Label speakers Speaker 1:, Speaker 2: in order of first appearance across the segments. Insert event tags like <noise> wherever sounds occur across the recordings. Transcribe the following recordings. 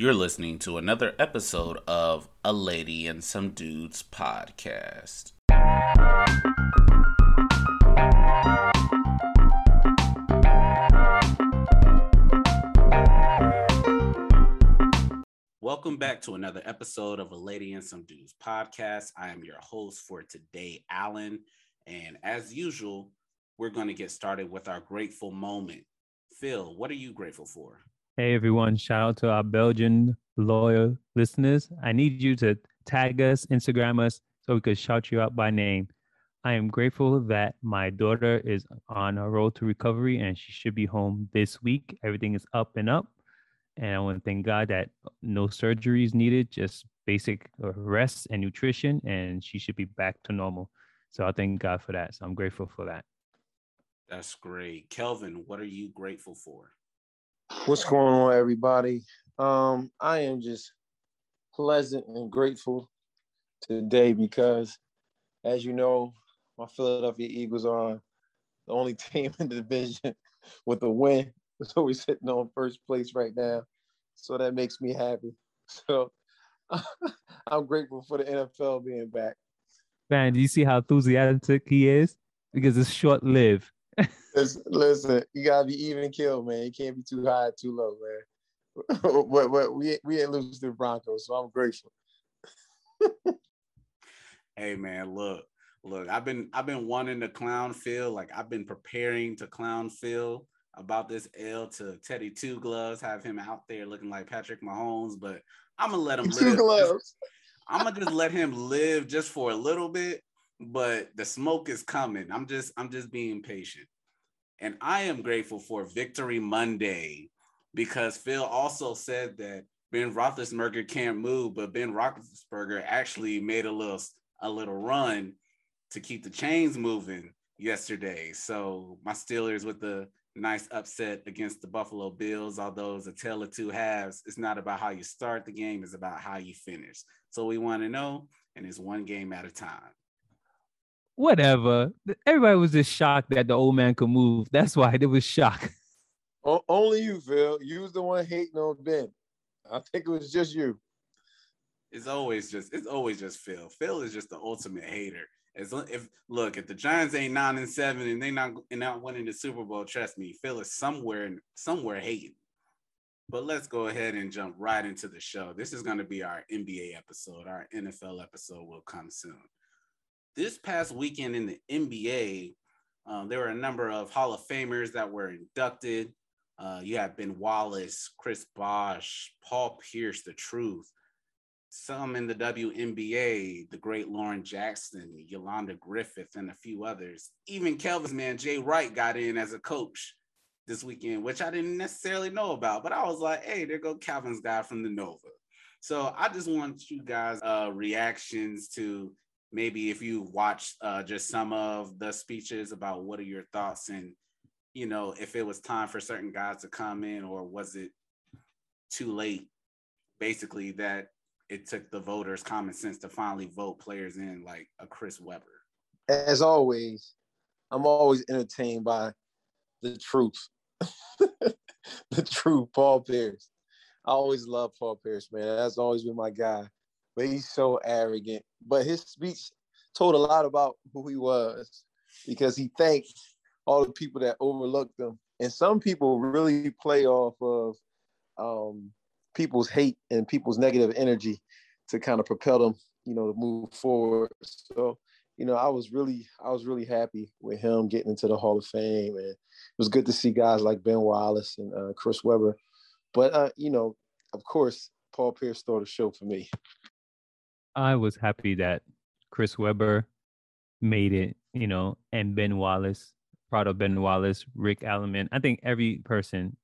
Speaker 1: You're listening to another episode of A Lady and Some Dudes podcast. Welcome back to another episode of A Lady and Some Dudes podcast. I am your host for today, Alan. And as usual, we're going to get started with our grateful moment. Phil, what are you grateful for?
Speaker 2: Hey everyone, shout out to our Belgian loyal listeners. I need you to tag us, Instagram us, so we could shout you out by name. I am grateful that my daughter is on a road to recovery and she should be home this week. Everything is up and up. And I want to thank God that no surgery is needed, just basic uh, rest and nutrition, and she should be back to normal. So I thank God for that. So I'm grateful for that.
Speaker 1: That's great. Kelvin, what are you grateful for?
Speaker 3: What's going on, everybody? Um, I am just pleasant and grateful today because, as you know, my Philadelphia Eagles are the only <laughs> team in the division with a win. So we're sitting on first place right now. So that makes me happy. So <laughs> I'm grateful for the NFL being back.
Speaker 2: Man, do you see how enthusiastic he is? Because it's short lived.
Speaker 3: Listen, listen, you gotta be even kill, man. You can't be too high, too low, man. <laughs> but, but we we ain't lose to the Broncos, so I'm grateful.
Speaker 1: hey man, look, look, I've been I've been wanting to clown Phil, like I've been preparing to clown Phil about this L to Teddy Two Gloves, have him out there looking like Patrick Mahomes, but I'm gonna let him
Speaker 3: Two
Speaker 1: live.
Speaker 3: gloves.
Speaker 1: I'm gonna just let him live just for a little bit, but the smoke is coming. I'm just I'm just being patient. And I am grateful for Victory Monday because Phil also said that Ben Roethlisberger can't move, but Ben Roethlisberger actually made a little a little run to keep the chains moving yesterday. So my Steelers with the nice upset against the Buffalo Bills. Although it's a tale of two halves, it's not about how you start the game; it's about how you finish. So we want to know, and it's one game at a time.
Speaker 2: Whatever. Everybody was just shocked that the old man could move. That's why there was shock. <laughs>
Speaker 3: O- only you, Phil. You was the one hating on Ben. I think it was just you.
Speaker 1: It's always just it's always just Phil. Phil is just the ultimate hater. As if look, if the Giants ain't nine and seven and they not and not winning the Super Bowl, trust me, Phil is somewhere somewhere hating. But let's go ahead and jump right into the show. This is going to be our NBA episode. Our NFL episode will come soon. This past weekend in the NBA, um, there were a number of Hall of Famers that were inducted. Uh, you have Ben Wallace, Chris Bosh, Paul Pierce, The Truth, some in the WNBA, the great Lauren Jackson, Yolanda Griffith, and a few others. Even Kelvin's man, Jay Wright, got in as a coach this weekend, which I didn't necessarily know about, but I was like, hey, there go Calvin's guy from the Nova. So I just want you guys' uh, reactions to maybe if you watch uh, just some of the speeches about what are your thoughts and you know if it was time for certain guys to come in or was it too late basically that it took the voters common sense to finally vote players in like a chris webber
Speaker 3: As always, I'm always entertained by the truth. <laughs> the truth, Paul Pierce. I always love Paul Pierce, man. That's always been my guy. But he's so arrogant. But his speech told a lot about who he was because he thanked all the people that overlooked him. And some people really play off of um, people's hate and people's negative energy to kind of propel them, you know, to move forward. So, you know, I was really, I was really happy with him getting into the Hall of Fame, and it was good to see guys like Ben Wallace and uh, Chris Webber. But uh, you know, of course, Paul Pierce stole the show for me.
Speaker 2: I was happy that Chris Webber made it, you know, and Ben Wallace, proud of Ben Wallace, Rick Adelman. I think every person,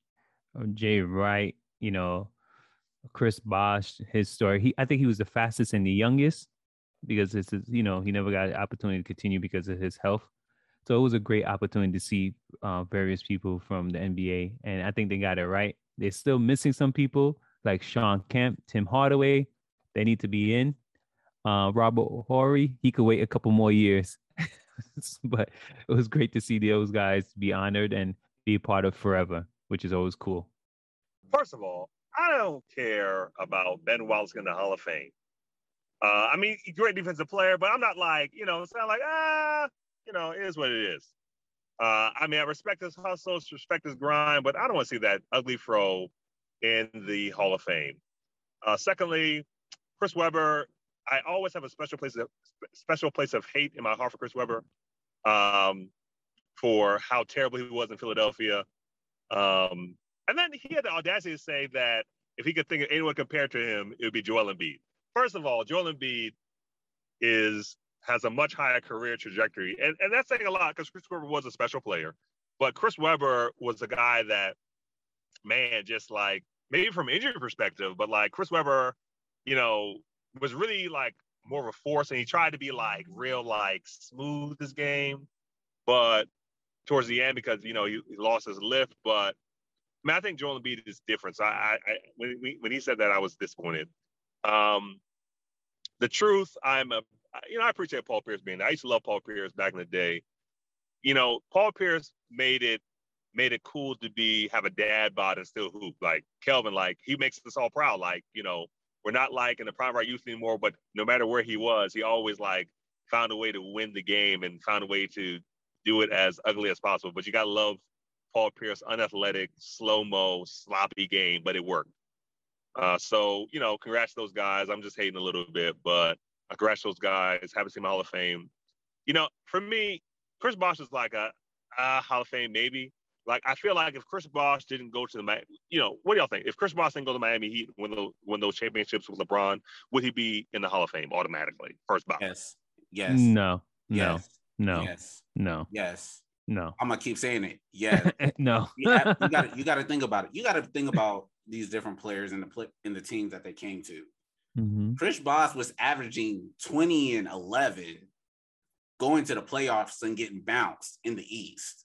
Speaker 2: uh, Jay Wright, you know, Chris Bosh, his story. He, I think he was the fastest and the youngest because it's, his- you know, he never got an opportunity to continue because of his health. So it was a great opportunity to see uh, various people from the NBA, and I think they got it right. They're still missing some people like Sean Kemp, Tim Hardaway. They need to be in. Uh, Robert Horry, he could wait a couple more years, <laughs> but it was great to see those guys be honored and be a part of forever, which is always cool.
Speaker 4: First of all, I don't care about Ben Wallace in the Hall of Fame. Uh, I mean, great defensive player, but I'm not like, you know, it's not like, ah, you know, it is what it is. Uh, I mean, I respect his hustle, respect his grind, but I don't want to see that ugly fro in the Hall of Fame. Uh, secondly, Chris Webber, I always have a special place of special place of hate in my heart for Chris Webber, um, for how terrible he was in Philadelphia. Um, and then he had the audacity to say that if he could think of anyone compared to him, it would be Joel Embiid. First of all, Joel Embiid is has a much higher career trajectory, and and that's saying a lot because Chris Webber was a special player, but Chris Webber was a guy that, man, just like maybe from injury perspective, but like Chris Webber, you know, was really like more of a force, and he tried to be like real like smooth this game, but towards the end because you know he, he lost his lift, but I mean, I think Joel Embiid is different. So I, I, when, when he said that, I was disappointed. Um, the truth, I'm a, you know, I appreciate Paul Pierce being there. I used to love Paul Pierce back in the day. You know, Paul Pierce made it made it cool to be have a dad bod and still hoop. Like Kelvin, like he makes us all proud. Like you know, we're not like in the prime of our youth anymore. But no matter where he was, he always like found a way to win the game and found a way to do it as ugly as possible. But you gotta love Paul Pierce, unathletic, slow mo, sloppy game, but it worked. Uh, so you know, congrats those guys. I'm just hating a little bit, but congrats those guys. Haven't seen my Hall of Fame. You know, for me, Chris Bosh is like a, a Hall of Fame maybe. Like I feel like if Chris Bosh didn't go to the, you know, what do y'all think? If Chris Bosh didn't go to Miami Heat win those win those championships with LeBron, would he be in the Hall of Fame automatically? First Bosh.
Speaker 1: Yes. Yes.
Speaker 2: No. No.
Speaker 1: Yes.
Speaker 2: No.
Speaker 1: Yes.
Speaker 2: No.
Speaker 1: Yes.
Speaker 2: No.
Speaker 1: I'm gonna keep saying it. <laughs> Yeah.
Speaker 2: no.
Speaker 1: you got you got to think about it. You got to think about these different players in the pl- in the teams that they came to.
Speaker 2: hmm
Speaker 1: Chris Bosh was averaging 20 and 11 going to the playoffs and getting bounced in the East.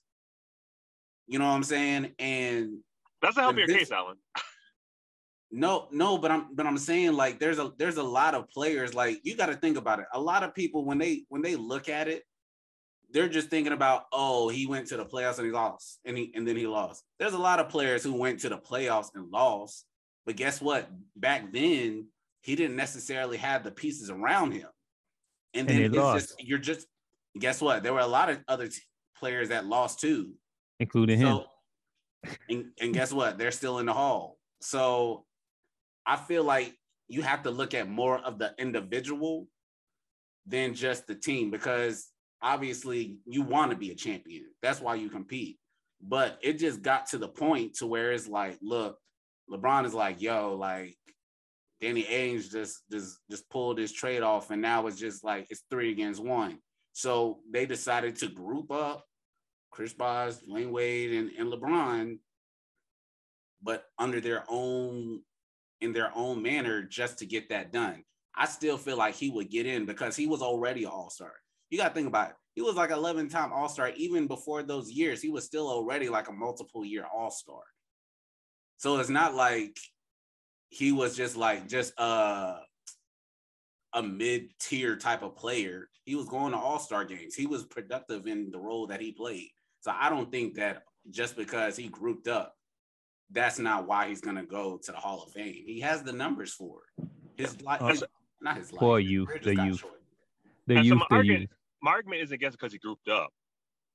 Speaker 1: You know what I'm saying? And
Speaker 4: That's a help your
Speaker 1: This-
Speaker 4: case, Alan. <laughs>
Speaker 1: no, no, but I'm but I'm saying like there's a there's a lot of players like you got to think about it. A lot of people when they when they look at it, they're just thinking about oh he went to the playoffs and he lost and he and then he lost. There's a lot of players who went to the playoffs and lost, but guess what? Back then he didn't necessarily have the pieces around him, and
Speaker 2: And
Speaker 1: then
Speaker 2: they
Speaker 1: it's
Speaker 2: lost.
Speaker 1: just you're just guess what? There were a lot of other t- players that lost too.
Speaker 2: Including him.
Speaker 1: So, and, and guess what? They're still in the hall. So I feel like you have to look at more of the individual than just the team because obviously you want to be a champion. That's why you compete. But it just got to the point to where it's like, look, LeBron is like, yo, like Danny Ainge just just just pulled his trade off, and now it's just like it's three against one. So they decided to group up Chris Bosh, Dwyane Wade, and, and LeBron, but under their own in their own manner just to get that done. I still feel like he would get in because he was already an all-star. You got to think about it. He was like 11 time all-star even before those years. He was still already like a multiple year all-star. So it's not like he was just like just a a mid-tier type of player. He was going to all-star games. He was productive in the role that he played. So I don't think that just because he grouped up, that's not why he's gonna go to the Hall of Fame. He has the numbers for it. His life,
Speaker 2: Uh,
Speaker 1: his, not his life.
Speaker 2: poor
Speaker 1: his
Speaker 2: youth, the youth.
Speaker 1: short.
Speaker 2: The
Speaker 4: And so
Speaker 2: youth,
Speaker 4: my
Speaker 2: the
Speaker 4: argument-
Speaker 2: youth.
Speaker 4: My argument isn't against because he grouped up.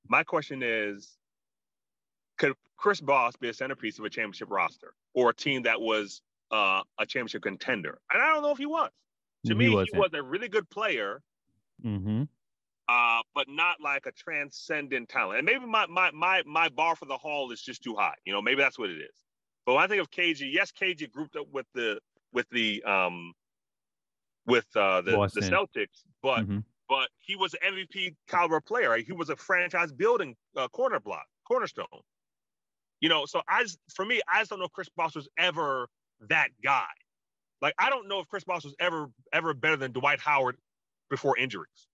Speaker 4: My question is, could Chris Bosh be a centerpiece of a championship roster or a team that was uh, a championship contender? And I don't know if he was. To
Speaker 2: He
Speaker 4: me,
Speaker 2: wasn't.
Speaker 4: he was a really good player,
Speaker 2: Mm-hmm.
Speaker 4: Uh, but not like a transcendent talent. And maybe my my my my bar for the hall is just too high. You know, maybe that's what it is. But when I think of KG, yes, KG grouped up with the with the um with uh the, the Celtics, but
Speaker 2: Mhm.
Speaker 4: but he was an MVP caliber player. He was a franchise building uh, corner block, cornerstone. You know, so I just, for me, I just don't know if Chris Bosh was ever that guy. Like I don't know if Chris Bosh was ever ever better than Dwight Howard before injuries.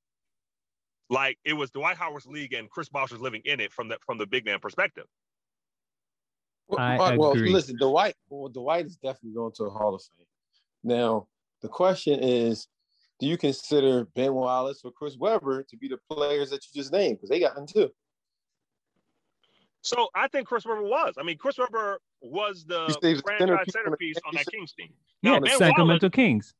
Speaker 4: Like it was Dwight Howard's league and Chris Bosh was living in it from the from the big man perspective.
Speaker 3: Well,
Speaker 2: I
Speaker 3: well,
Speaker 2: agree.
Speaker 3: listen, Dwight. Well, Dwight is definitely going to a Hall of Fame. Now, the question is, do you consider Ben Wallace or Chris Webber to be the players that you just named? Because they got them too.
Speaker 4: So I think Chris Webber was. I mean, Chris Webber was the
Speaker 3: He
Speaker 4: franchise
Speaker 3: centerpiece
Speaker 4: centerpiece
Speaker 3: on
Speaker 4: on that Kings team.
Speaker 2: Yeah, the
Speaker 4: Ben Wallace,
Speaker 2: Sacramento Kings.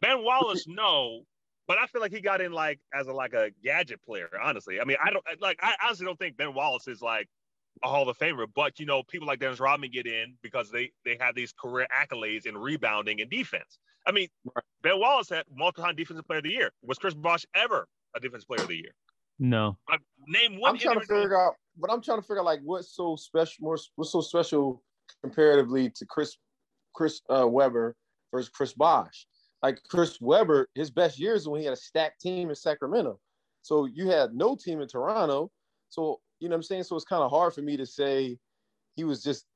Speaker 4: Ben Wallace, no, but I feel like he got in like as a like a gadget player. Honestly, I mean, I don't like. I honestly don't think Ben Wallace is like a Hall of Famer, but you know, people like Dennis Rodman get in because they they have these career accolades in rebounding and defense. I mean,
Speaker 3: Right.
Speaker 4: Ben Wallace had multiple-time defensive player of the year. Was Chris Bosh ever a defensive player of the year?
Speaker 2: No.
Speaker 4: Like, name one.
Speaker 3: I'm trying to
Speaker 4: individual-
Speaker 3: figure out, but I'm trying to figure out like what's so special, more what's so special comparatively to Chris Chris uh, Webber versus Chris Bosh. Like Chris Webber, his best years when he had a stacked team in Sacramento. So you had no team in Toronto. So you know what I'm saying. So it's kind of hard for me to say he was just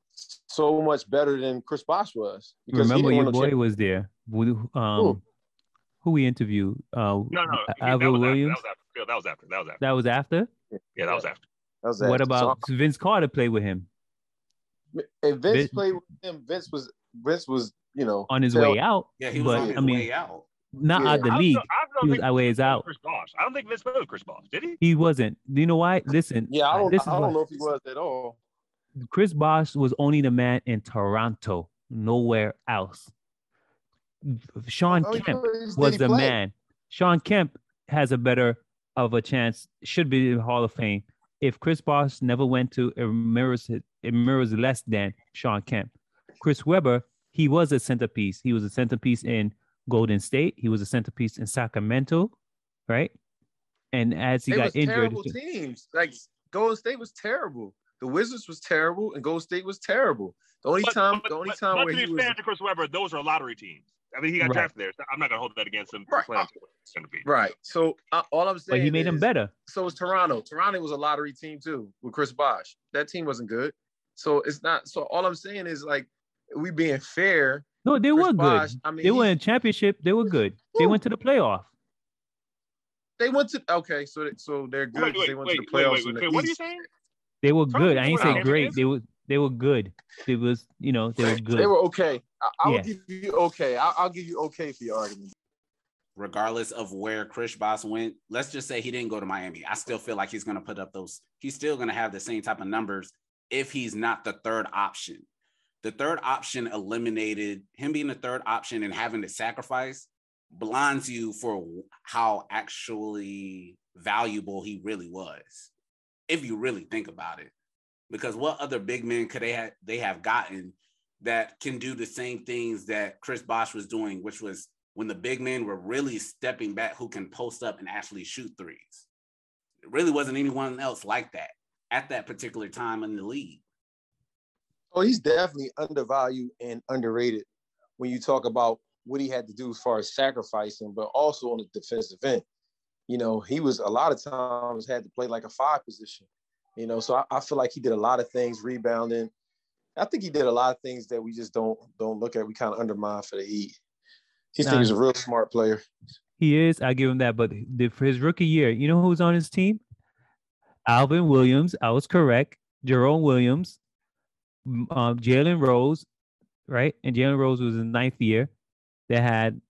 Speaker 3: so much better than Chris Bosh was he
Speaker 2: Remember your
Speaker 3: no
Speaker 2: boy was there. Who, um, who we interviewed? Uh,
Speaker 4: No, no, that
Speaker 2: Alvin
Speaker 4: was,
Speaker 2: Williams.
Speaker 4: after, that was after. That was after. That was after.
Speaker 2: That was after.
Speaker 4: Yeah, that was after.
Speaker 3: That was
Speaker 2: What about
Speaker 3: So,
Speaker 2: Vince Carter played with him
Speaker 3: if Vince
Speaker 2: Vince-
Speaker 3: played with him? Vince was Vince was you know
Speaker 2: on his
Speaker 3: tell-
Speaker 2: way out?
Speaker 1: Yeah, he was
Speaker 2: but
Speaker 1: on his
Speaker 2: I mean,
Speaker 1: way out.
Speaker 2: not
Speaker 3: Yeah.
Speaker 2: out the
Speaker 4: I don't know- I don't
Speaker 2: He was
Speaker 4: think
Speaker 2: out ways
Speaker 4: Vince played with
Speaker 2: out.
Speaker 4: Chris Bosh. I don't think Vince played with Chris Bosh. Did he?
Speaker 2: He wasn't. Do you know why? Listen.
Speaker 3: Yeah, I don't.
Speaker 2: This
Speaker 3: I don't
Speaker 2: what-
Speaker 3: know if he was at all.
Speaker 2: Chris Bosh was only the man in Toronto, nowhere else. Sean
Speaker 3: oh, How
Speaker 2: Kemp was
Speaker 3: he
Speaker 2: the
Speaker 3: play?
Speaker 2: man. Sean Kemp has a better of a chance, should be in the Hall of Fame. If Chris Bosh never went to it mirrors it mirrors less than Sean Kemp. Chris Webber, he was a centerpiece. He was a centerpiece in Golden State. He was a centerpiece in Sacramento, right? And as he
Speaker 3: They
Speaker 2: got
Speaker 3: was
Speaker 2: injured,
Speaker 3: terrible teams. Like Golden State was terrible. The Wizards was terrible, and Golden State was terrible. The only
Speaker 4: But-
Speaker 3: time,
Speaker 4: but-
Speaker 3: the only
Speaker 4: but-
Speaker 3: time
Speaker 4: but
Speaker 3: where
Speaker 4: to
Speaker 3: he
Speaker 4: be
Speaker 3: was,
Speaker 4: fair to Chris Webber, those are lottery teams. I mean, he got
Speaker 2: Right.
Speaker 4: drafted there. So I'm not gonna hold that against him.
Speaker 3: Right.
Speaker 4: Playing centerpiece.
Speaker 3: right. So uh, all I'm saying,
Speaker 2: but he made him better.
Speaker 3: So was Toronto. Toronto was a lottery team too with Chris Bosh. That team wasn't good. So it's not. So all I'm saying is like we being fair.
Speaker 2: No, they
Speaker 3: Chris
Speaker 2: were good.
Speaker 3: Bosh, I mean,
Speaker 2: they
Speaker 3: he-
Speaker 2: won a championship. They were good. They went to the playoff.
Speaker 3: They went to okay. So they- so they're good.
Speaker 4: Wait,
Speaker 3: 'cause
Speaker 4: wait,
Speaker 3: they went
Speaker 4: wait,
Speaker 3: to the
Speaker 4: wait,
Speaker 3: playoffs
Speaker 4: wait,
Speaker 3: in
Speaker 4: wait.
Speaker 3: the
Speaker 4: What are you saying?
Speaker 2: They were good. I ain't say great. They were they were good. It was you know they were good.
Speaker 3: They were okay. I, I
Speaker 2: Yeah.
Speaker 3: will give you okay. I, I'll give you okay for your argument.
Speaker 1: regardless of where Chris Bosh went, let's just say he didn't go to Miami. I still feel like he's going to put up those, he's still going to have the same type of numbers if he's not the third option. The third option eliminated him being the third option and having to sacrifice blinds you for how actually valuable he really was, if you really think about it. Because what other big men could they have they have gotten that can do the same things that Chris Bosh was doing, which was when the big men were really stepping back who can post up and actually shoot threes. It really wasn't anyone else like that at that particular time in the league.
Speaker 3: Oh, he's definitely undervalued and underrated when you talk about what he had to do as far as sacrificing, but also on the defensive end. You know, he was a lot of times had to play like a five position. You know, so I, I feel like he did a lot of things rebounding. I think he did a lot of things that we just don't don't look at. We kind of undermine for the Heat. He
Speaker 2: Nah.
Speaker 3: he's a real smart player.
Speaker 2: He is. I give him that. But the, for his rookie year, you know who's on his team? Alvin Williams. I was correct. Jerome Williams, um, Jalen Rose, right? And Jalen Rose was in ninth year. They had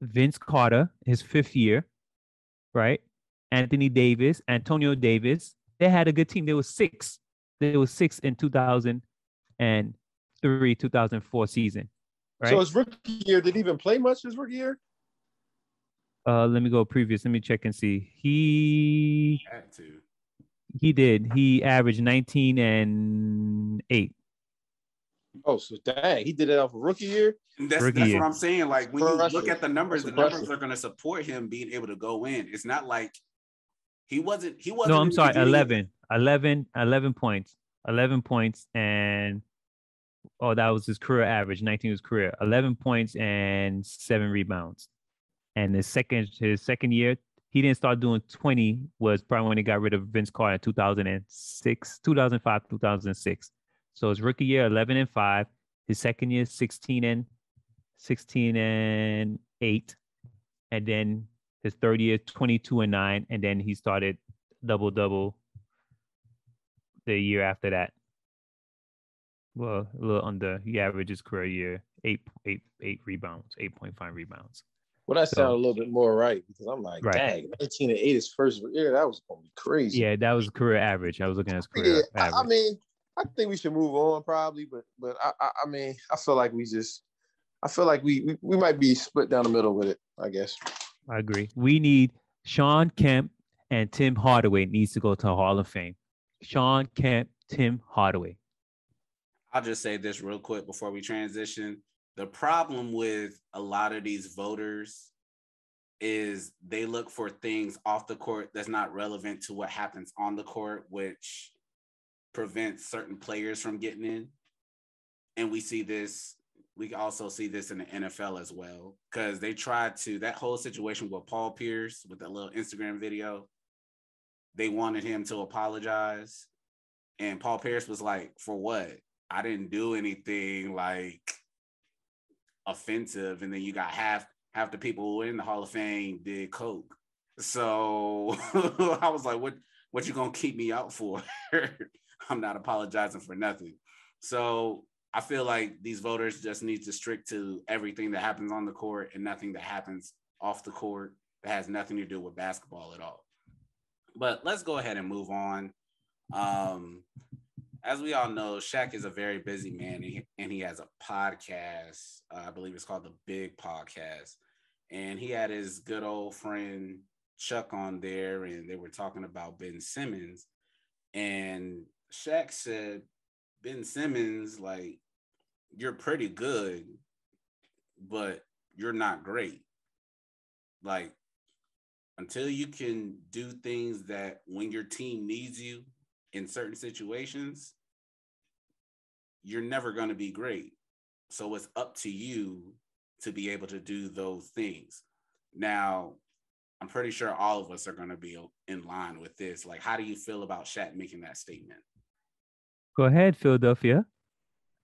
Speaker 2: Vince Carter, his fifth year, right? Anthony Davis, Antonio Davis. They had a good team. They was six. They was six in 2003, 2004 season, right?
Speaker 3: So his rookie year, didn't even play much his rookie year?
Speaker 2: uh, let me go previous. Let me check and see. He
Speaker 1: Had to.
Speaker 2: He did. He averaged 19 and 8.
Speaker 3: Oh, so dang, he did it off a rookie year.
Speaker 1: And that's
Speaker 2: Rookie
Speaker 1: that's
Speaker 2: year.
Speaker 1: what I'm saying. Like when you look at the numbers, the numbers are going to support him being able to go in. It's not like he wasn't. He wasn't.
Speaker 2: No, I'm sorry.
Speaker 1: beginning-
Speaker 2: 11. 11 11 points. 11 points and oh, that was his career average. 19 was career. 11 points and 7 rebounds. And his second his second year, he didn't start doing 20 was probably when they got rid of Vince Carter in 2006, 2005, 2006. So his rookie year 11 and 5, his second year 16 and 16 and 8 and then his third year 22 and 9 and then he started double double the year after that. Well a little under he averaged his career year eight eight eight rebounds 8.5 rebounds
Speaker 3: Well, that
Speaker 2: So-
Speaker 3: sounded a little bit more right because I'm like,
Speaker 2: Right.
Speaker 3: dang, 19 and 8 is first year. That was gonna be crazy.
Speaker 2: Yeah, that was career average. I was looking at his career
Speaker 3: Yeah, I,
Speaker 2: average.
Speaker 3: I mean, I think we should move on probably, but but I, I I mean, I feel like we just I feel like we, we we might be split down the middle with it, I guess.
Speaker 2: I agree. We need Sean Kemp and Tim Hardaway needs to go to Hall of Fame. Sean Kemp, Tim Hardaway.
Speaker 1: I'll just say this real quick before we transition. The problem with a lot of these voters is they look for things off the court that's not relevant to what happens on the court, which prevents certain players from getting in. And we see this, we also see this in the NFL as well, because they tried to, that whole situation with Paul Pierce with that little Instagram video, they wanted him to apologize. And Paul Pierce was like, for what? I didn't do anything like offensive. And then you got half half the people who in the Hall of Fame did coke. So <laughs> I was like, what what you gonna keep me out for? <laughs> I'm not apologizing for nothing. So I feel like these voters just need to stick to everything that happens on the court and nothing that happens off the court that has nothing to do with basketball at all. But let's go ahead and move on. Um, as we all know, Shaq is a very busy man and he, and he has a podcast. Uh, I believe it's called the Big Podcast. And he had his good old friend Chuck on there, and they were talking about Ben Simmons. And Shaq said, Ben Simmons, like, you're pretty good, but you're not great. Like, until you can do things that when your team needs you in certain situations, you're never going to be great. So it's up to you to be able to do those things. Now, I'm pretty sure all of us are going to be in line with this. Like, how do you feel about Shaq making that statement?
Speaker 2: Go ahead, Philadelphia.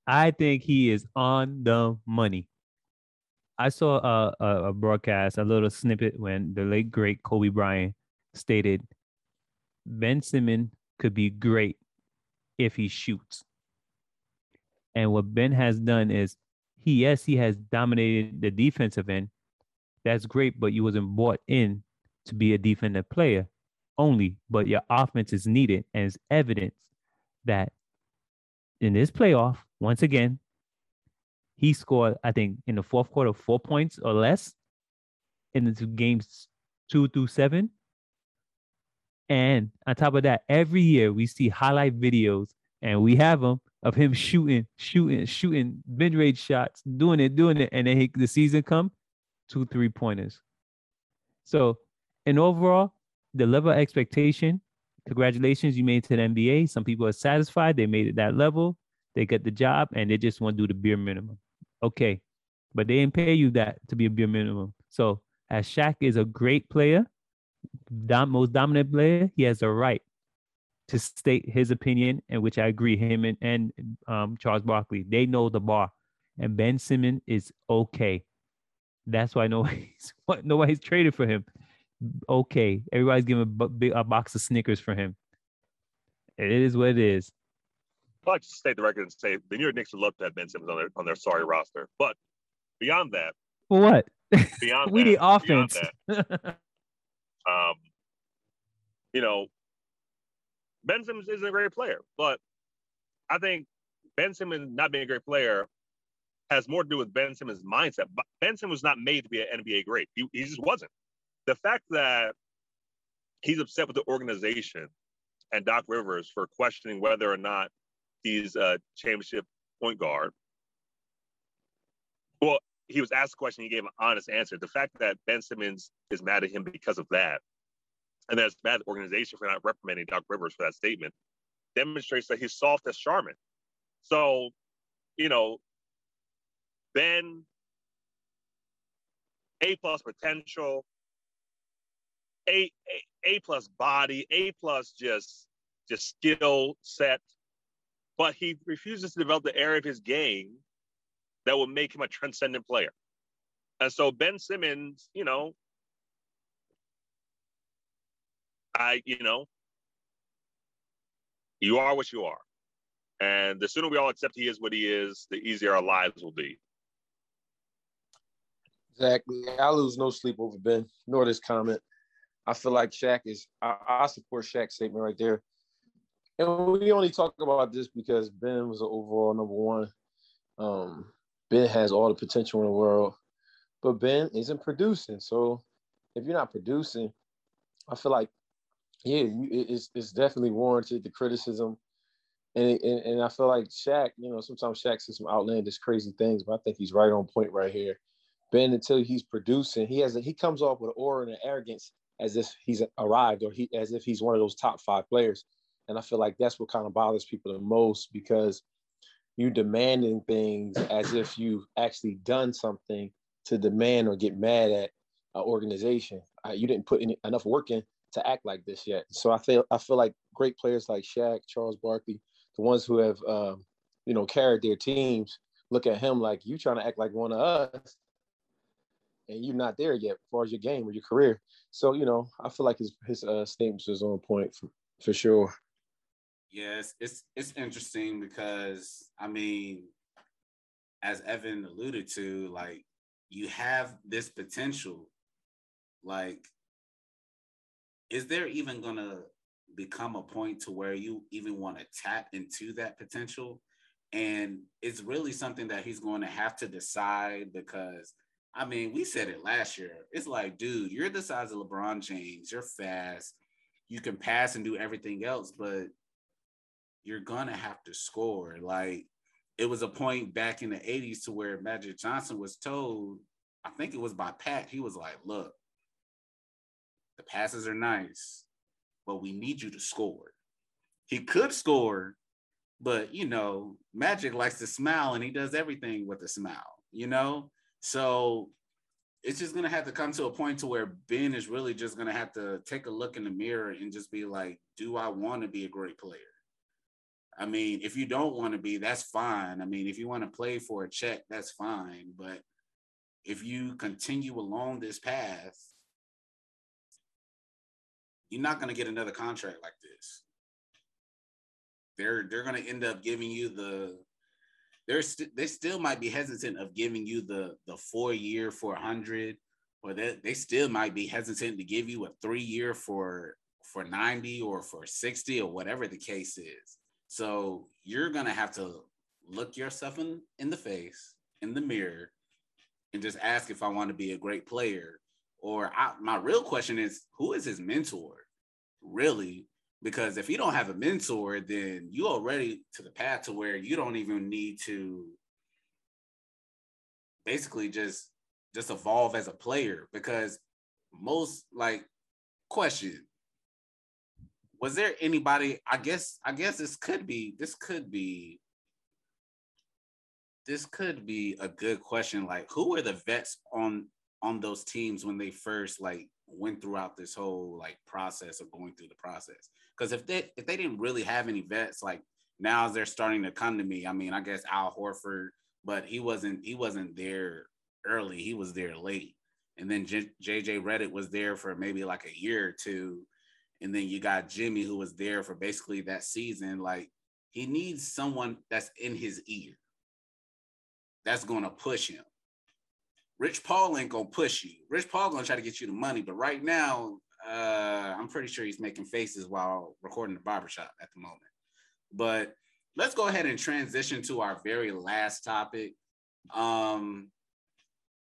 Speaker 2: I think he is on the money. I saw a, a, a broadcast, a little snippet when the late great Kobe Bryant stated Ben Simmons could be great if he shoots. And what Ben has done is he, yes, he has dominated the defensive end. That's great, but you wasn't bought in to be a defensive player only, but your offense is needed. And it's evidence that in this playoff, once again, he scored, I think, in the fourth quarter, four points or less in the two games two through seven. And on top of that, every year we see highlight videos and we have them of him shooting, shooting, shooting mid range shots, doing it, doing it. And then he, the season come, two three pointers. So, and overall, the level of expectation, congratulations, you made it to the NBA. Some people are satisfied, they made it that level, they get the job, and they just want to do the bare minimum. Okay. But they didn't pay you that to be a bare minimum. So, as Shaq is a great player, dom- most dominant player, he has a right to state his opinion, and which I agree. Him and, and um, Charles Barkley, they know the bar, and Ben Simmons is okay. That's why nobody's <laughs> nobody's traded for him. Okay, everybody's giving a, big- a box of Snickers for him. It is what it is.
Speaker 4: I'd like to state the record and say the New York Knicks would love to have Ben Simmons on their on their sorry roster. But beyond that,
Speaker 2: what?
Speaker 4: beyond <laughs>
Speaker 2: we
Speaker 4: that,
Speaker 2: need offense.
Speaker 4: that, <laughs> um, you know, Ben Simmons isn't a great player, but I think Ben Simmons not being a great player has more to do with Ben Simmons' mindset. But Ben Simmons was not made to be an NBA great. He, he just wasn't. The fact that he's upset with the organization and Doc Rivers for questioning whether or not he's a championship point guard. Well, he was asked a question, he gave an honest answer. The fact that Ben Simmons is mad at him because of that, and that's bad organization for not reprimanding Doc Rivers for that statement, demonstrates that he's soft as Charmin. So, you know, Ben, A plus potential, A, A, A plus body, A plus just just skill set, but he refuses to develop the area of his game that will make him a transcendent player. And so Ben Simmons, you know, I, you know, you are what you are. And the sooner we all accept he is what he is, the easier our lives will be.
Speaker 3: Exactly. I lose no sleep over Ben, nor this comment. I feel like Shaq is. I, I support Shaq's statement right there. And we only talk about this because Ben was an overall number one. Um, Ben has all the potential in the world, but Ben isn't producing. So if you're not producing, I feel like, yeah, it's it's definitely warranted the criticism. And, and, and I feel like Shaq, you know, sometimes Shaq says some outlandish, crazy things, but I think he's right on point right here. Ben, until he's producing, he has a, he comes off with an aura and an arrogance as if he's arrived or he as if he's one of those top five players. And I feel like that's what kind of bothers people the most because you demanding things as if you've actually done something to demand or get mad at an organization. Uh, you didn't put any, enough work in to act like this yet. So I feel I feel like great players like Shaq, Charles Barkley, the ones who have um, you know carried their teams, look at him like you trying to act like one of us, and you're not there yet as far as your game or your career. So you know I feel like his his uh, statements is on point for, for sure.
Speaker 1: Yes, it's it's interesting because I mean, as Evan alluded to, like you have this potential. Like, is there even gonna become a point to where you even want to tap into that potential? And it's really something that he's going to have to decide because I mean, we said it last year. It's like, dude, you're the size of LeBron James, you're fast, you can pass and do everything else, but you're gonna have to score. Like it was a point back in the 80s to where Magic Johnson was told, I think it was by Pat, he was like, look, the passes are nice, but we need you to score. He could score, but you know, Magic likes to smile and he does everything with a smile, you know? So it's just gonna have to come to a point to where Ben is really just gonna have to take a look in the mirror and just be like, do I want to be a great player? I mean, if you don't want to be, that's fine. I mean, if you want to play for a check, that's fine. But if you continue along this path, you're not going to get another contract like this. They're they're going to end up giving you the they're st- they still might be hesitant of giving you the the four year for 100 or they, they still might be hesitant to give you a three year for for 90 or for 60 or whatever the case is so you're gonna have to look yourself in, in the face, in the mirror, and just ask if I want to be a great player. Or I, my real question is, who is his mentor? Really? Because if you don't have a mentor, then you already to the path to where you don't even need to basically just just evolve as a player. Because most like question was there anybody i guess i guess this could be this could be this could be a good question like who were the vets on on those teams when they first like went throughout this whole like process of going through the process. Because if they if they didn't really have any vets like now they're starting to come to me. I mean i guess al horford but he wasn't he wasn't there early. He was there late. And then J- jj Redick was there for maybe like a year or two. And then you got Jimmy who was there for basically that season. Like he needs someone that's in his ear. That's gonna push him. Rich Paul ain't gonna push you. Rich Paul gonna try to get you the money, but right now, uh, I'm pretty sure he's making faces while recording the barbershop at the moment. But let's go ahead and transition to our very last topic. Um,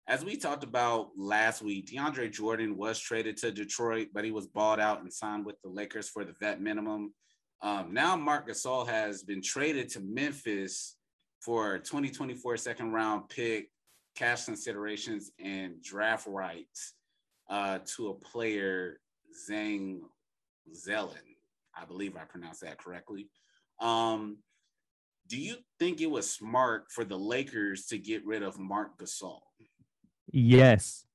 Speaker 1: as we talked about last week, DeAndre Jordan was traded to Detroit, but he was bought out and signed with the Lakers for the vet minimum. Um, now Marc Gasol has been traded to Memphis for a 2024 second round pick, cash considerations, and draft rights uh, to a player, Zhang Zelen. I believe I pronounced that correctly. Um, do you think it was smart for the Lakers to get rid of Marc Gasol?
Speaker 2: Yes,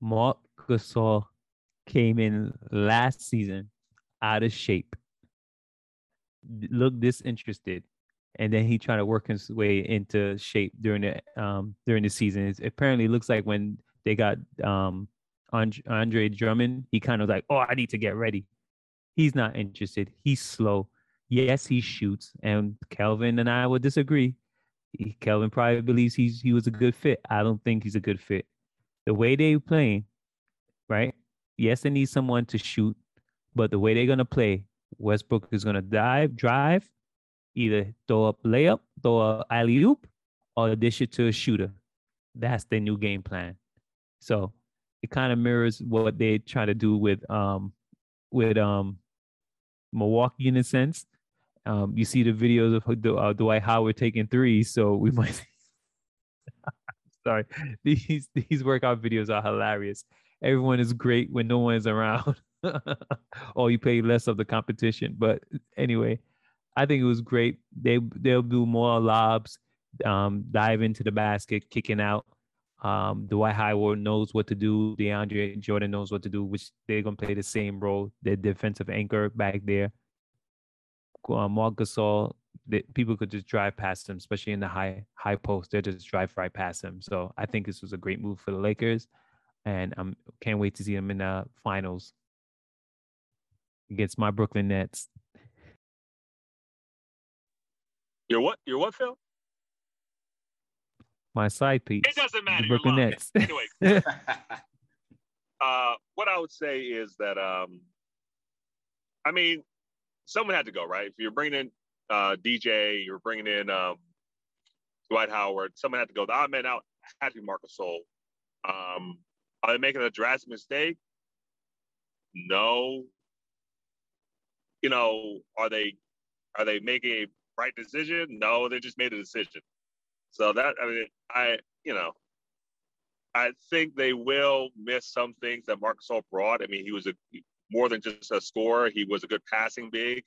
Speaker 2: Marc Gasol came in last season out of shape, looked disinterested, and then he tried to work his way into shape during the um during the season. It apparently looks like when they got um Andre Drummond, he kind of like, oh, I need to get ready. He's not interested. He's slow. Yes, he shoots, and Kelvin and I would disagree. He, Kelvin probably believes he's he was a good fit. I don't think he's a good fit. the way they playing, right? Yes, they need someone to shoot, but the way they're gonna play, Westbrook is gonna dive, drive, either throw up layup, throw a alley oop, or dish it to a shooter. That's their new game plan. So it kind of mirrors what they try to do with um with um Milwaukee in a sense. Um, you see the videos of uh, Dwight Howard taking threes, so we <laughs> might. <laughs> Sorry, these these workout videos are hilarious. Everyone is great when no one is around, <laughs> or you pay less of the competition. But anyway, I think it was great. They they'll do more lobs, um, dive into the basket, kicking out. Um, Dwight Howard knows what to do. DeAndre Jordan knows what to do, which they're gonna play the same role. Their defensive anchor back there. Uh, Marc Gasol, people could just drive past him, especially in the high high post. They just drive right past him. So I think this was a great move for the Lakers, and I can't wait to see them in the finals against my Brooklyn Nets.
Speaker 4: Your what? Your what, Phil?
Speaker 2: my side piece.
Speaker 4: It doesn't matter.
Speaker 2: Brooklyn Nets.
Speaker 4: anyway, <laughs> <laughs> uh, what I would say is that, um, I mean, someone had to go, right? If you're bringing in uh, DJ, you're bringing in um, Dwight Howard, someone had to go. The odd man out had to be Marcus Gasol. Um, are they making a drastic mistake? No. You know, are they are they making a right decision? No, they just made a decision. So that I mean, I you know, I think they will miss some things that Marc Gasol brought. I mean, he was a more than just a scorer. He was a good passing big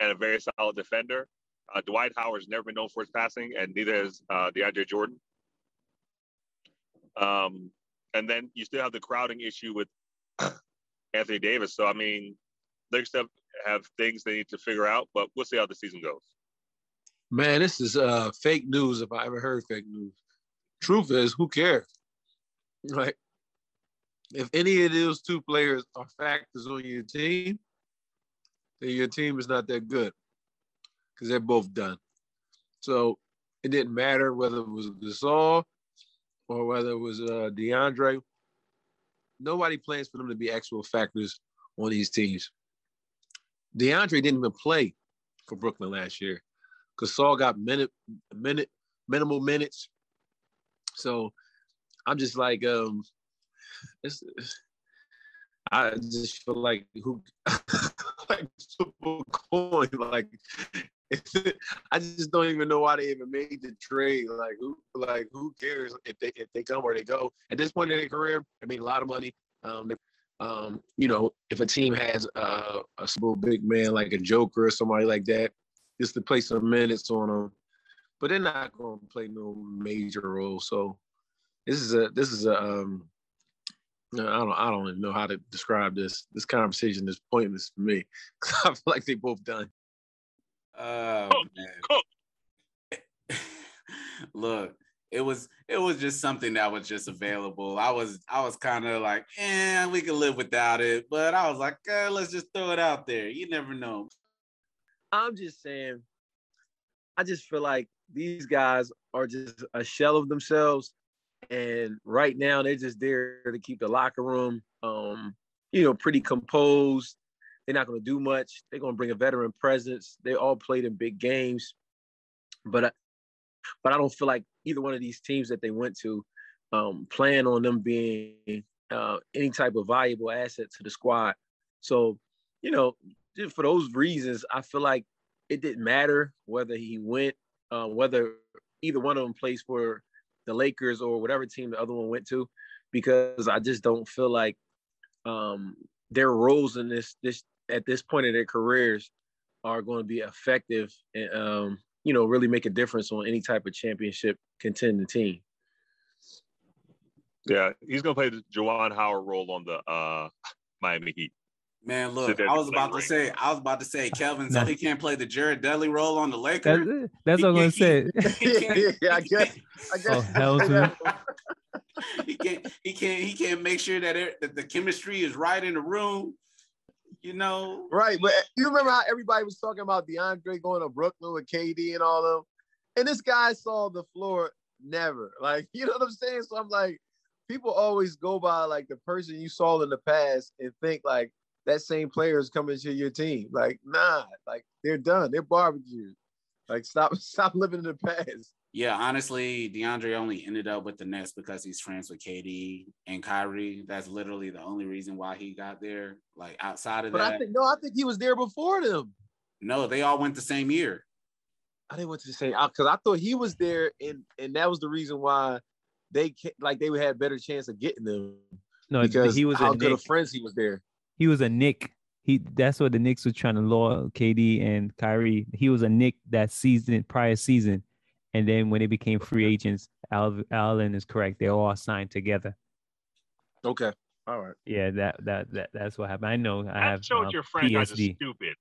Speaker 4: and a very solid defender. Uh, Dwight Howard's never been known for his passing, and neither has uh, DeAndre Jordan. Um, and then you still have the crowding issue with <coughs> Anthony Davis. So I mean, they still have things they need to figure out, but we'll see how the season goes.
Speaker 3: Man, this is uh, fake news if I ever heard fake news. Truth is, who cares? <laughs> Right? If any of those two players are factors on your team, then your team is not that good because they're both done. So it didn't matter whether it was Gasol or whether it was uh, DeAndre. Nobody plans for them to be actual factors on these teams. DeAndre didn't even play for Brooklyn last year. Gasol got minute minute minimal minutes. So I'm just like um it's I just feel like who <laughs> like super coin like <laughs> I just don't even know why they even made the trade. Like who like who cares if they if they come or they go. At this point in their career, I mean a lot of money. Um, um, you know, if a team has uh, a super big man like a Joker or somebody like that, just to play some minutes on them. But they're not going to play no major role. So this is a this is a um, I don't I don't even know how to describe this. This conversation is pointless for me <laughs> because I feel like they both done.
Speaker 1: Oh man. <laughs> Look, it was it was just something that was just available. I was I was kind of like, eh, we could live without it, but I was like, eh, let's just throw it out there. You never know.
Speaker 3: I'm just saying, I just feel like these guys are just a shell of themselves. And right now they're just there to keep the locker room um, you know, pretty composed. They're not gonna do much. They're gonna bring a veteran presence. They all played in big games. But but I don't feel like either one of these teams that they went to um, plan on them being uh, any type of valuable asset to the squad. So, you know, just for those reasons, I feel like it didn't matter whether he went, uh, whether either one of them plays for the Lakers or whatever team the other one went to, because I just don't feel like um, their roles in this this at this point in their careers are going to be effective and um, you know really make a difference on any type of championship contending team.
Speaker 4: Yeah, he's gonna play the Juwan Howard role on the uh, Miami Heat.
Speaker 1: Man, look, I was about to say, I was about to say, Kelvin, so he can't play the Jared Dudley role on the Lakers.
Speaker 2: That's, that's what I'm gonna say. <laughs> <laughs>
Speaker 3: yeah, I guess. I oh, guess.
Speaker 2: Oh, hell no.
Speaker 1: he can't. He can't. He can't make sure that, it, that the chemistry is right in the room. You know,
Speaker 3: Right, but eh, you remember how everybody was talking about DeAndre going to Brooklyn with KD and all of them, and this guy saw the floor never. Like, <laughs> you know what I'm saying? So I'm like, people always go by like the person you saw in the past and think like that same player is coming to your team. Like, nah, like they're done. They're barbecued. Like, stop, <laughs> stop living in the past.
Speaker 1: Yeah, honestly, DeAndre only ended up with the Nets because he's friends with KD and Kyrie. That's literally the only reason why he got there. Like outside of
Speaker 3: But
Speaker 1: that,
Speaker 3: I think no, I think he was there before them.
Speaker 1: no, they all went the same year.
Speaker 3: I didn't want to say because I thought he was there, and and that was the reason why they like they would have better chance of getting them
Speaker 2: No,
Speaker 3: because
Speaker 2: he was
Speaker 3: how
Speaker 2: a
Speaker 3: good
Speaker 2: Nick.
Speaker 3: of friends he was there.
Speaker 2: He was a Knick. He that's what the Knicks were trying to lure KD and Kyrie. He was a Knick that season prior season, and then when they became free agents, Al, Allen is correct. They all signed together.
Speaker 3: Okay, all right.
Speaker 2: Yeah, that that that that's what happened. I know. I have
Speaker 4: That shows
Speaker 2: uh,
Speaker 4: your franchise is
Speaker 2: PSD.
Speaker 4: stupid.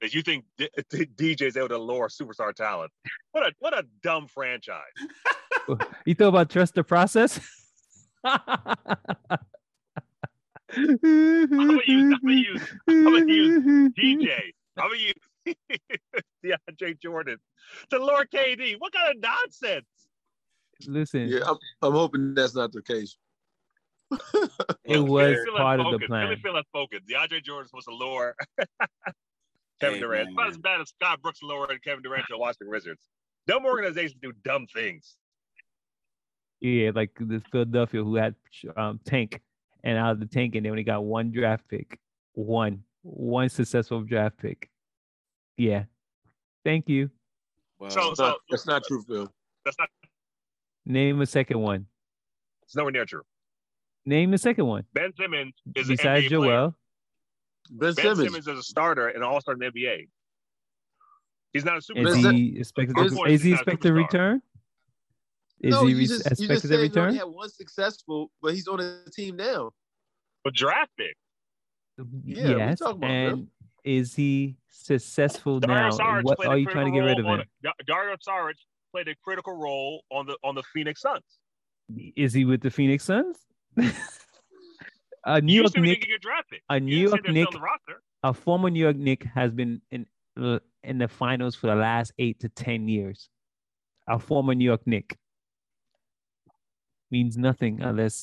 Speaker 4: That you think D- <laughs> D- DJ's able to lure superstar talent. What a what a dumb franchise. <laughs>
Speaker 2: You thought about trust the process? <laughs> I'm
Speaker 4: gonna use- I'm gonna use- I'm gonna use DJ. I'm gonna use <laughs> DeAndre Jordan to lure KD. What kind of nonsense?
Speaker 2: Listen,
Speaker 3: Yeah, I'm, I'm hoping that's not the case. <laughs>
Speaker 2: it was
Speaker 1: here-
Speaker 4: Feel
Speaker 2: part of the
Speaker 4: unspoken.
Speaker 2: plan.
Speaker 4: Really feel unspoken. DeAndre Jordan's supposed to lure <laughs> Kevin
Speaker 1: Hey,
Speaker 4: Durant. It's Not as bad as Scott Brooks luring Kevin Durant to the Washington Wizards. Dumb organizations do dumb things.
Speaker 2: Yeah, like the Philadelphia who had um, tank and out of the tank, and they only got one draft pick, one, one successful draft pick. Yeah, thank you.
Speaker 1: Well,
Speaker 4: So-
Speaker 3: That's not, that's not true, Phil.
Speaker 4: That's not.
Speaker 2: Name a second one.
Speaker 4: It's nowhere near true.
Speaker 2: Name the second one
Speaker 4: Ben Simmons is an
Speaker 2: besides
Speaker 4: NBA player.
Speaker 2: Joel.
Speaker 3: Ben,
Speaker 4: Ben
Speaker 3: Simmons.
Speaker 4: Simmons is a starter and All-Star in the NBA. He's not a
Speaker 2: Is
Speaker 4: superstar.
Speaker 3: Ben
Speaker 2: he expected? To,
Speaker 4: Simmons
Speaker 2: is he
Speaker 4: is not a
Speaker 2: expected to
Speaker 4: superstar.
Speaker 2: return? Is
Speaker 3: no,
Speaker 2: he
Speaker 3: you just, you just
Speaker 2: expected
Speaker 3: said
Speaker 2: to
Speaker 3: he only had one successful, but he's on the team now.
Speaker 4: But draft pick.
Speaker 3: Yeah,
Speaker 2: yes,
Speaker 3: talking about, bro.
Speaker 2: and is he successful
Speaker 4: Dario
Speaker 2: now?
Speaker 4: Saric
Speaker 2: What are you trying to get rid of
Speaker 4: role
Speaker 2: him?
Speaker 4: on- Da- Dario Saric played a critical role on the on the Phoenix Suns.
Speaker 2: Is he with the Phoenix Suns? <laughs> a New
Speaker 4: you
Speaker 2: York Knick,
Speaker 4: didn't get
Speaker 2: a New
Speaker 4: didn't
Speaker 2: York Knick,
Speaker 4: still on the roster.
Speaker 2: a former New York Knick has been in uh, in the finals for the last eight to ten years. A former New York Knick means nothing unless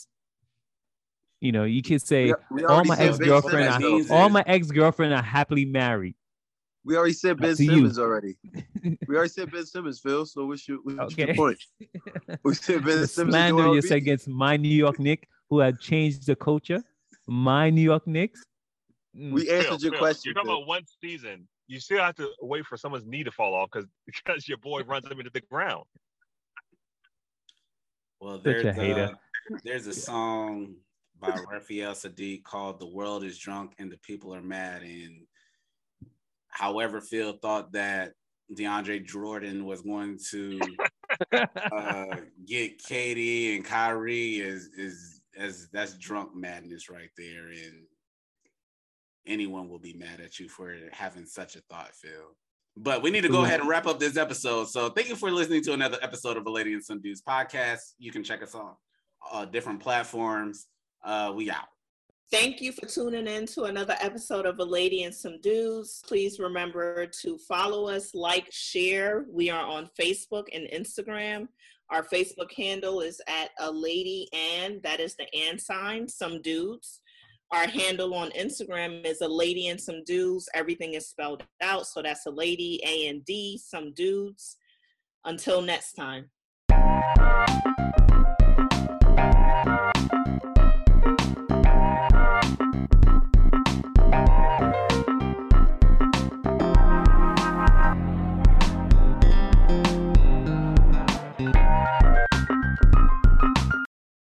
Speaker 2: you know you could say
Speaker 3: We, we
Speaker 2: all my ex girlfriend,
Speaker 1: are-
Speaker 2: all my ex girlfriend are happily married.
Speaker 3: We already said Ben
Speaker 2: Up to you.
Speaker 3: Simmons already. <laughs> We already said Ben Simmons, Phil. So what's your, what's your
Speaker 2: Okay.
Speaker 3: point? <laughs> We said Ben
Speaker 2: the
Speaker 3: Simmons. and
Speaker 2: slander you
Speaker 3: Embiid.
Speaker 2: said against my New York Knick, who had changed the culture. My New York Knicks. Mm,
Speaker 3: We answered
Speaker 4: Phil,
Speaker 3: your
Speaker 4: Phil,
Speaker 3: question.
Speaker 4: You're talking
Speaker 3: Phil.
Speaker 4: about one season. You still have to wait for someone's knee to fall off because because your boy runs him into the ground.
Speaker 1: Well,
Speaker 2: Such
Speaker 1: there's
Speaker 2: a hater.
Speaker 1: A, there's a song by Raphael Saadiq called "The World Is Drunk and the People Are Mad." And however, Phil thought that DeAndre Jordan was going to <laughs> uh, get KD and Kyrie is is as that's drunk madness right there, and anyone will be mad at you for having such a thought, Phil. But we need to go ahead and wrap up this episode. So thank you for listening to another episode of a Lady and Some Dudes podcast. You can check us on uh, different platforms. Uh, we out.
Speaker 5: Thank you for tuning in to another episode of A Lady and Some Dudes. Please remember to follow us, like, share. We are on Facebook and Instagram. Our Facebook handle is at A Lady and, that is the and sign, Some Dudes. Our handle on Instagram is A Lady and Some Dudes. Everything is spelled out. So that's A Lady, A and D, Some Dudes. Until next time.